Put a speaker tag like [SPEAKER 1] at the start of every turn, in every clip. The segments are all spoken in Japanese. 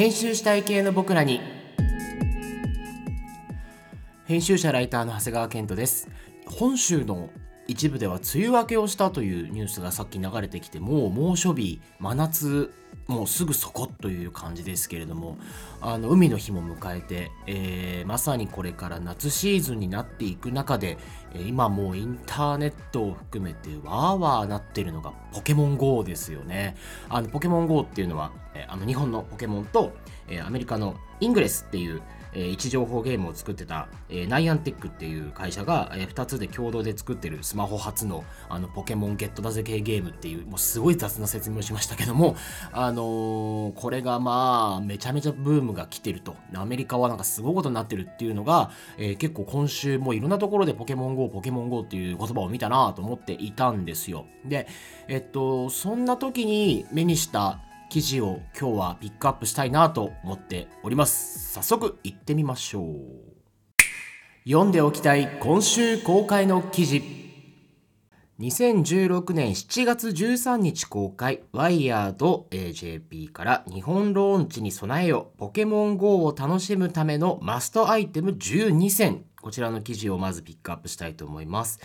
[SPEAKER 1] 編集したい系の僕らに。編集者ライターの長谷川健人です。本州の一部では梅雨明けをしたというニュースがさっき流れてきてもう猛暑日真夏もうすぐそこという感じですけれどもあの海の日も迎えて、えー、まさにこれから夏シーズンになっていく中で、今もうインターネットを含めてわーわーなってるのがポケモン GO ですよね。あのポケモン GO っていうのは、あの日本のポケモンと、アメリカのイングレスっていうえー、位置情報ゲームを作ってた、えー、ナイアンテックっていう会社が、えー、2つで共同で作ってるスマホ初のあのポケモンゲットだぜ系ゲームっていうもうすごい雑な説明をしましたけども、あのー、これがまあめちゃめちゃブームが来てると。アメリカはなんかすごいことになってるっていうのが、えー、結構今週もいろんなところでポケモン GO ポケモン GO っていう言葉を見たなと思っていたんですよ。でえっとそんな時に目にした記事を今日はピックアップしたいなと思っております。早速行ってみましょう。読んでおきたい今週公開の記事。2016年7月13日公開。ワイヤード AJP から日本ローンチに備えよポケモン GO を楽しむためのマストアイテム12選。こちらの記事をまずピックアップしたいと思います。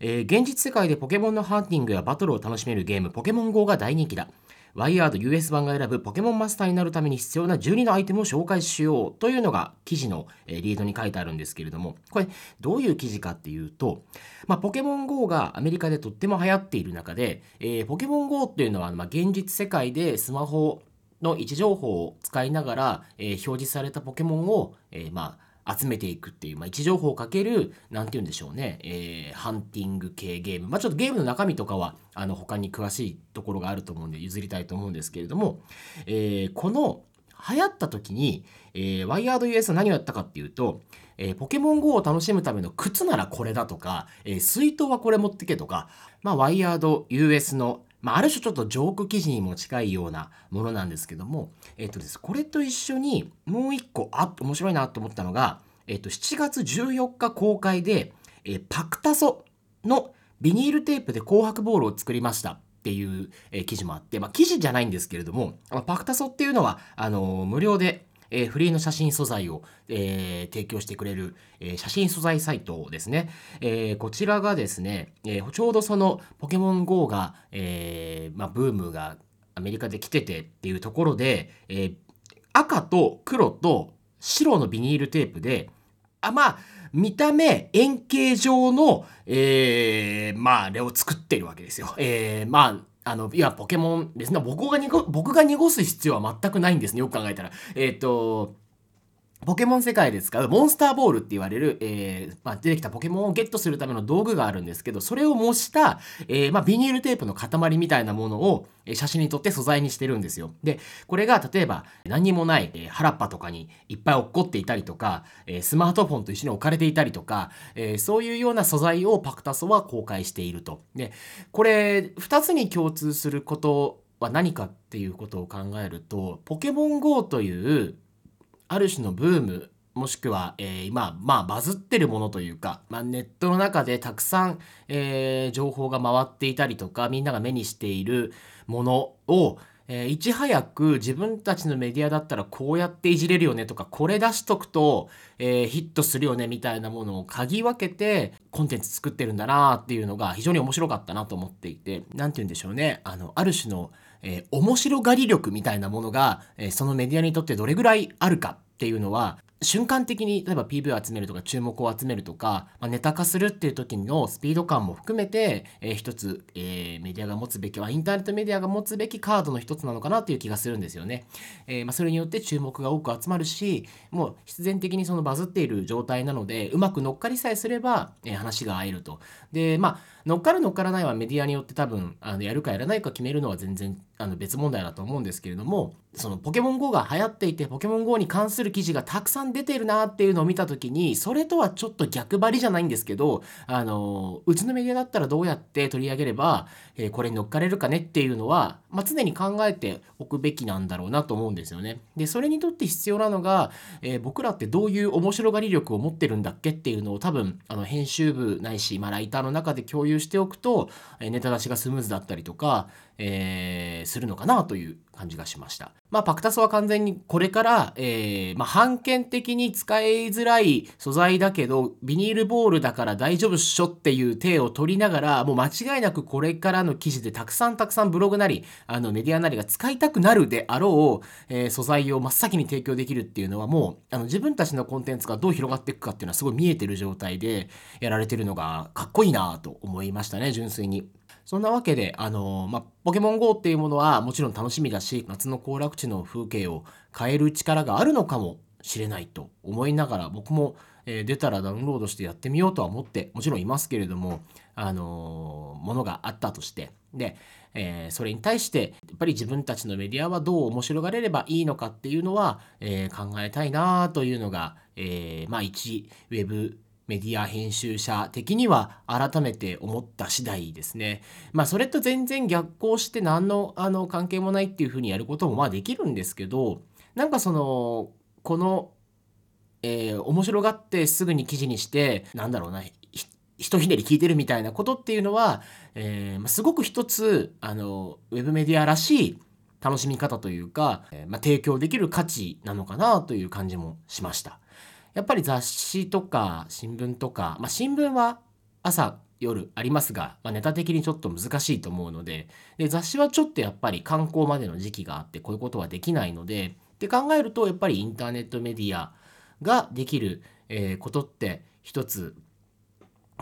[SPEAKER 1] えー、現実世界でポケモンのハンティングやバトルを楽しめるゲームポケモン GO が大人気だ。ワイヤード US 版が選ぶポケモンマスターになるために必要な12のアイテムを紹介しようというのが記事のリードに書いてあるんですけれども、これどういう記事かっていうと、まあ、ポケモン GO がアメリカでとっても流行っている中で、えー、ポケモン GO っていうのは、まあ、現実世界でスマホの位置情報を使いながら、えー、表示されたポケモンを、えー、まあ集めていくっていう、まあ、位置情報をかける、なんて言うんでしょうね、えー、ハンティング系ゲーム。まあ、ちょっとゲームの中身とかは、あの、他に詳しいところがあると思うんで譲りたいと思うんですけれども、えー、この、流行った時に、えー、ワイヤード US は何をやったかっていうと、えー、ポケモン GO を楽しむための靴ならこれだとか、えー、水筒はこれ持ってけとか、まあ、ワイヤード US のまあ、ある種ちょっとジョーク記事にも近いようなものなんですけども、えっ、とです、これと一緒にもう一個、あ、面白いなと思ったのが、えっと、7月14日公開で、えパクタソのビニールテープで紅白ボールを作りましたっていう、え記事もあって、まあ、記事じゃないんですけれども、まパクタソっていうのは、あの無料で、えー、フリーの写真素材を、えー、提供してくれる、えー、写真素材サイトですね。えこちらがですね、えちょうどそのポケモン GO が、えまあ、ブームがアメリカで来ててっていうところで、え赤と黒と白のビニールテープであまあ見た目円形状の、えー、まああれを作ってるわけですよ。えー、まああの、いや、ポケモンですね。僕が濁、僕が濁す必要は全くないんですね。よく考えたら。えっ、ー、と、ポケモン世界で使うモンスターボールって言われる、えーまあ、出てきたポケモンをゲットするための道具があるんですけど、それを模した、えーまあ、ビニールテープの塊みたいなものを写真に撮って素材にしてるんですよ。で、これが例えば何もない、えー、原っぱとかにいっぱい落っこっていたりとか、えー、スマートフォンと一緒に置かれていたりとか、えー、そういうような素材をパクタソは公開していると。で、これ2つに共通することは何かっていうことを考えると、ポケモン GO というある種のブームもしくは、えー、今、まあ、バズってるものというか、まあ、ネットの中でたくさん、えー、情報が回っていたりとか、みんなが目にしているものを、えー、いち早く自分たちのメディアだったらこうやっていじれるよねとか、これ出しとくと、えー、ヒットするよねみたいなものを嗅ぎ分けてコンテンツ作ってるんだなっていうのが非常に面白かったなと思っていて、なんて言うんでしょうね。あの、ある種の、えー、面白がり力みたいなものが、えー、そのメディアにとってどれぐらいあるかっていうのは瞬間的に例えば PV を集めるとか注目を集めるとか、まあ、ネタ化するっていう時のスピード感も含めて、えー、一つ、えー、メディアが持つべきはインターネットメディアが持つべきカードの一つなのかなっていう気がするんですよね。えー、まあ、それによって注目が多く集まるしもう必然的にそのバズっている状態なのでうまく乗っかりさえすれば、え話が合えると。でまあ乗っかる乗っからないはメディアによって多分あのやるかやらないか決めるのは全然あの別問題だと思うんですけれどもそのポケモン GO が流行っていてポケモン GO に関する記事がたくさん出てるなっていうのを見た時にそれとはちょっと逆張りじゃないんですけどあのうちのメディアだったらどうやって取り上げれば、えー、これに乗っかれるかねっていうのは、まあ、常に考えておくべきなんだろうなと思うんですよね。でそれにとって必要なのが、えー、僕らってどういう面白がり力を持ってるんだっけっていうのを多分あの編集部ないし、まあ、ライターの中で共有しておくと、えネタ出しがスムーズだったりとか、えー、するのかなという感じがしました。まあ、パクタスは完全にこれから、えー、まあ、判権的に使いづらい素材だけど、ビニールボールだから大丈夫っしょっていう体を取りながら、もう間違いなくこれからの記事でたくさんたくさんブログなり、あのメディアなりが使いたくなるであろう、えー、素材を真っ先に提供できるっていうのはもう、あの自分たちのコンテンツがどう広がっていくかっていうのはすごい見えてる状態でやられてるのがかっこいいなと思いましたね、純粋に。そんなわけで、あのまあ、ポケモン GO っていうものはもちろん楽しみだし、夏の行楽地の風景を変える力があるのかもしれないと思いながら、僕も、えー、出たらダウンロードしてやってみようとは思ってもちろんいますけれども、あのものがあったとして、で、えー、それに対してやっぱり自分たちのメディアはどう面白がれればいいのかっていうのは、えー、考えたいなというのが、えー、まあ一ウェブメディア編集者的には改めて思った次第ですね。まあそれと全然逆行して何のあの関係もないっていうふうにやることもまあできるんですけどなんかそのこの、えー、面白がってすぐに記事にしてなんだろうなひとひねり聞いてるみたいなことっていうのは、えー、すごく一つあのウェブメディアらしい楽しみ方というか、えー、まあ、提供できる価値なのかなという感じもしました。やっぱり雑誌とか新聞とか、まあ、新聞は朝夜ありますが、まあ、ネタ的にちょっと難しいと思うのでで雑誌はちょっとやっぱり観光までの時期があってこういうことはできないのでって考えるとやっぱりインターネットメディアができる、え、ことって一つ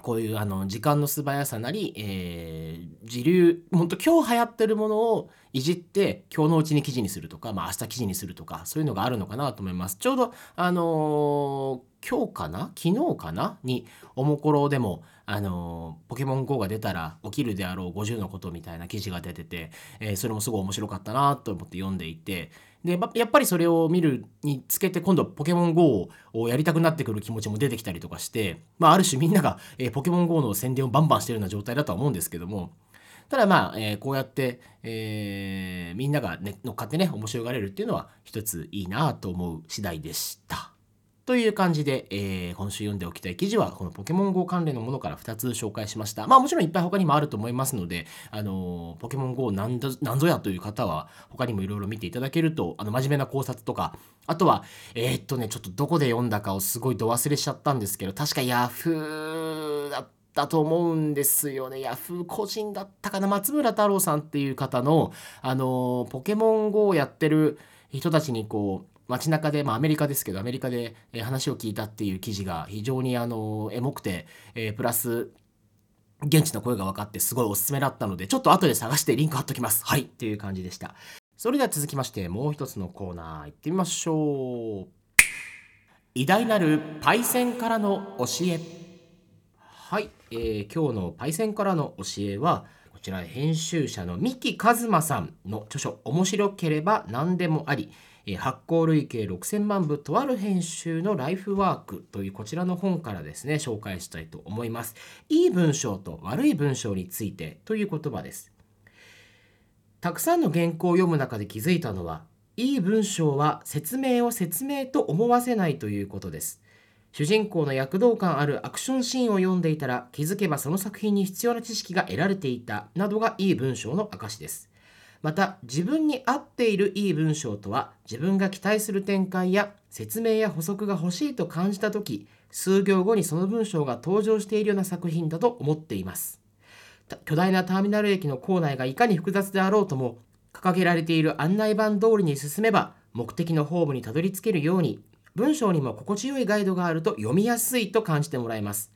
[SPEAKER 1] こういうあの時間の素早さなり、えー、時流本当今日流行ってるものをいじって今日のうちに記事にするとか、まあ、明日記事にするとかそういうのがあるのかなと思います。ちょうどあのー、今日かな？昨日かな？におもころでもあのポケモン GO が出たら起きるであろう50のことみたいな記事が出てて、えー、それもすごい面白かったなと思って読んでいてでやっぱりそれを見るにつけて今度ポケモン GO をやりたくなってくる気持ちも出てきたりとかして、まあ、ある種みんなが、えー、ポケモン GO の宣伝をバンバンしてるような状態だとは思うんですけどもただまあ、えー、こうやって、えー、みんなが、乗っかってね面白がれるっていうのは一ついいなと思う次第でした。という感じで、えー、今週読んでおきたい記事は、このポケモン GO 関連のものから2つ紹介しました。まあもちろんいっぱい他にもあると思いますので、あのー、ポケモン GO なんぞやという方は、他にもいろいろ見ていただけると、あの、真面目な考察とか、あとは、えー、っとね、ちょっとどこで読んだかをすごいど忘れしちゃったんですけど、確か Yahoo だったと思うんですよね。ヤフー個人だったかな松村太郎さんっていう方の、あのー、ポケモン GO をやってる人たちにこう、街中で、まあ、アメリカですけどアメリカで、話を聞いたっていう記事が非常にあのエモくて、え、プラス現地の声が分かってすごいおすすめだったのでちょっと後で探してリンク貼っときます。はい。っていう感じでした。それでは続きましてもう一つのコーナー行ってみましょう。偉大なるパイセンからの教え。はい、えー、今日のパイセンからの教えはこちら編集者の三木一馬さんの著書面白ければ何でもあり。発行累計6000万部とある編集のライフワークというこちらの本からですね紹介したいと思います。いい文章と悪い文章についてという言葉です。たくさんの原稿を読む中で気づいたのはいい文章は説明を説明と思わせないということです。主人公の躍動感あるアクションシーンを読んでいたら気づけばその作品に必要な知識が得られていたなどがいい文章の証です。また自分に合っているいい文章とは自分が期待する展開や説明や補足が欲しいと感じた時数行後にその文章が登場しているような作品だと思っています。巨大なターミナル駅の構内がいかに複雑であろうとも掲げられている案内板通りに進めば目的のホームにたどり着けるように文章にも心地よいガイドがあると読みやすいと感じてもらえます。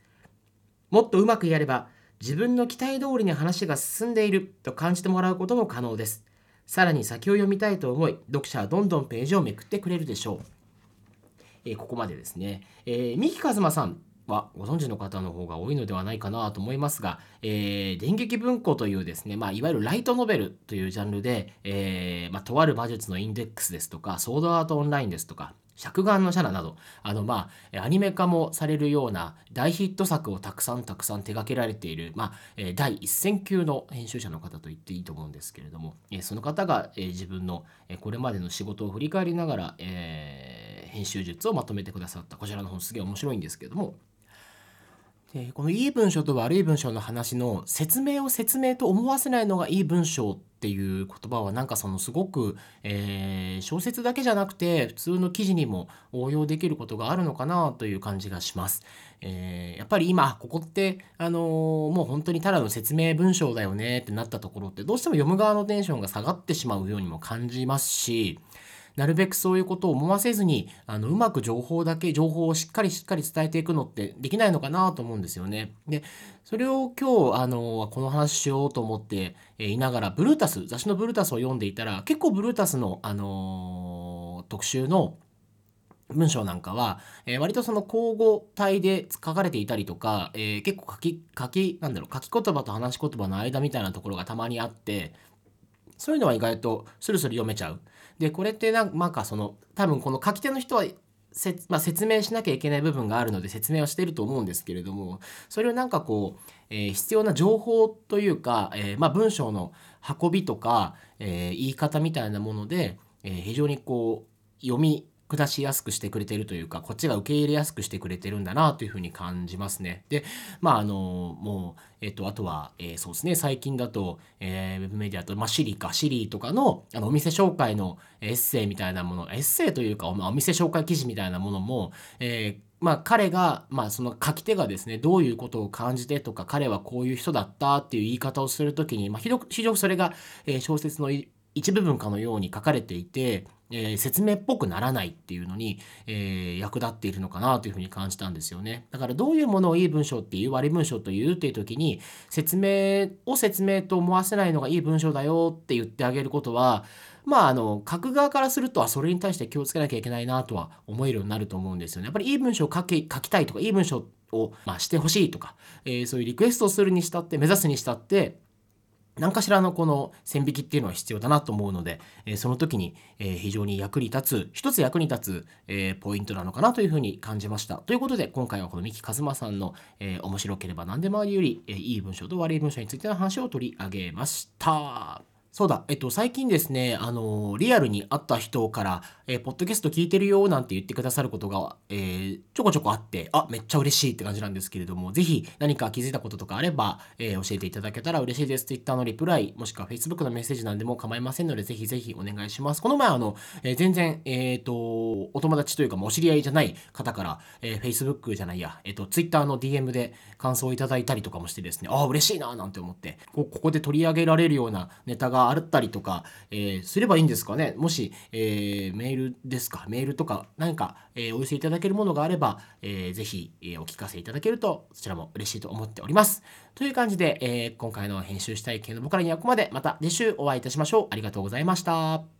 [SPEAKER 1] もっとうまくやれば自分の期待通りに話が進んでいると感じてもらうことも可能です。さらに先を読みたいと思い、読者はどんどんページをめくってくれるでしょう。えー、ここまでですね。えー、三木一馬さんはご存知の方の方が多いのではないかなと思いますが、えー、電撃文庫というですね、まあ、いわゆるライトノベルというジャンルで、えーまあ、とある魔術のインデックスですとか、ソードアートオンラインですとか、尺眼のシャナなどあのまあアニメ化もされるような大ヒット作をたくさんたくさん手掛けられている、まあ、第一線級の編集者の方と言っていいと思うんですけれどもその方が自分のこれまでの仕事を振り返りながら、えー、編集術をまとめてくださった。こちらの本すげえ面白いんですけれども。でこのいい文章と悪い文章の話の説明を説明と思わせないのがいい文章っていう言葉はなんかそのすごく、えー、小説だけじゃなくて普通の記事にも応用できることがあるのかなという感じがします。えー、やっぱり今ここって、あのー、もう本当にただの説明文章だよねってなったところってどうしても読む側のテンションが下がってしまうようにも感じますしなるべくそういうことを思わせずにあのうまく情報だけ情報をしっかりしっかり伝えていくのってできないのかなと思うんですよね。でそれを今日あのこの話しようと思っていながらブルータス雑誌のブルータスを読んでいたら結構ブルータスの、あの特集の文章なんかは、えー、割とその交互体で書かれていたりとか、えー、結構書き、書き、なんだろう、書き言葉と話し言葉の間みたいなところがたまにあって、そういうのは意外とスルスル読めちゃう。でこれってなんかその多分この書き手の人はせ、まあ、説明しなきゃいけない部分があるので説明をしてると思うんですけれどもそれをなんかこう、えー、必要な情報というか、えー、まあ、文章の運びとか、えー、言い方みたいなもので、え非常にこう読み下しやすくしてくれてるというかこっちが受け入れやすくしてくれてるんだなというふうに感じますね。でまああのもう、えっと、あとは、えー、そうですね最近だと、えー、ウェブメディアと、まあ、シリかシリとかのあのお店紹介のエッセイみたいなものエッセイというか、お店紹介記事みたいなものも、えーまあ彼が、まあその書き手がですね、どういうことを感じてとか、彼はこういう人だったっていう言い方をするときに、まあ、非常にそれが、え小説の一部分かのように書かれていて、えー、説明っぽくならないっていうのに、えー、役立っているのかなというふうに感じたんですよね。だからどういうものをいい文章っていう悪い文章というっていう時に説明を説明と思わせないのがいい文章だよって言ってあげることはまああの書く側からするとそれに対して気をつけなきゃいけないなとは思えるようになると思うんですよね。やっぱりいい文章を書き書きたいとかいい文章を、まあ、してほしいとか、えー、そういうリクエストをするにしたって目指すにしたって何かしらのこの線引きっていうのは必要だなと思うので、えその時に、え非常に役に立つ、一つ役に立つ、えポイントなのかなというふうに感じました。ということで、今回はこの三木一馬さんの、え面白ければ何でもありより、えいい文章と悪い文章についての話を取り上げました。そうだ、えっと、最近ですね、あの、リアルに会った人から、えー、ポッドキャスト聞いてるよなんて言ってくださることが、えー、ちょこちょこあって、あ、めっちゃ嬉しいって感じなんですけれども、ぜひ何か気づいたこととかあれば、え、教えていただけたら嬉しいです。Twitter のリプライ、もしくは Facebook のメッセージなんでも構いませんので、ぜひぜひお願いします。この前、あの、え全然、えっ、と、お友達というか、お知り合いじゃない方から、え Facebook じゃないや、えっ、と、Twitter の DM で感想をいただいたりとかもしてですね、あ、嬉しいななんて思って、こここで取り上げられるようなネタがあったりとか、えー、すればいいんですかねもし、えー、メールですかメールとか何か、えー、お寄せいただけるものがあれば、えー、ぜひ、えお聞かせいただけるとそちらも嬉しいと思っております。という感じで、え今回の編集したい系の僕らにはここまでまた次週お会いいたしましょう。ありがとうございました。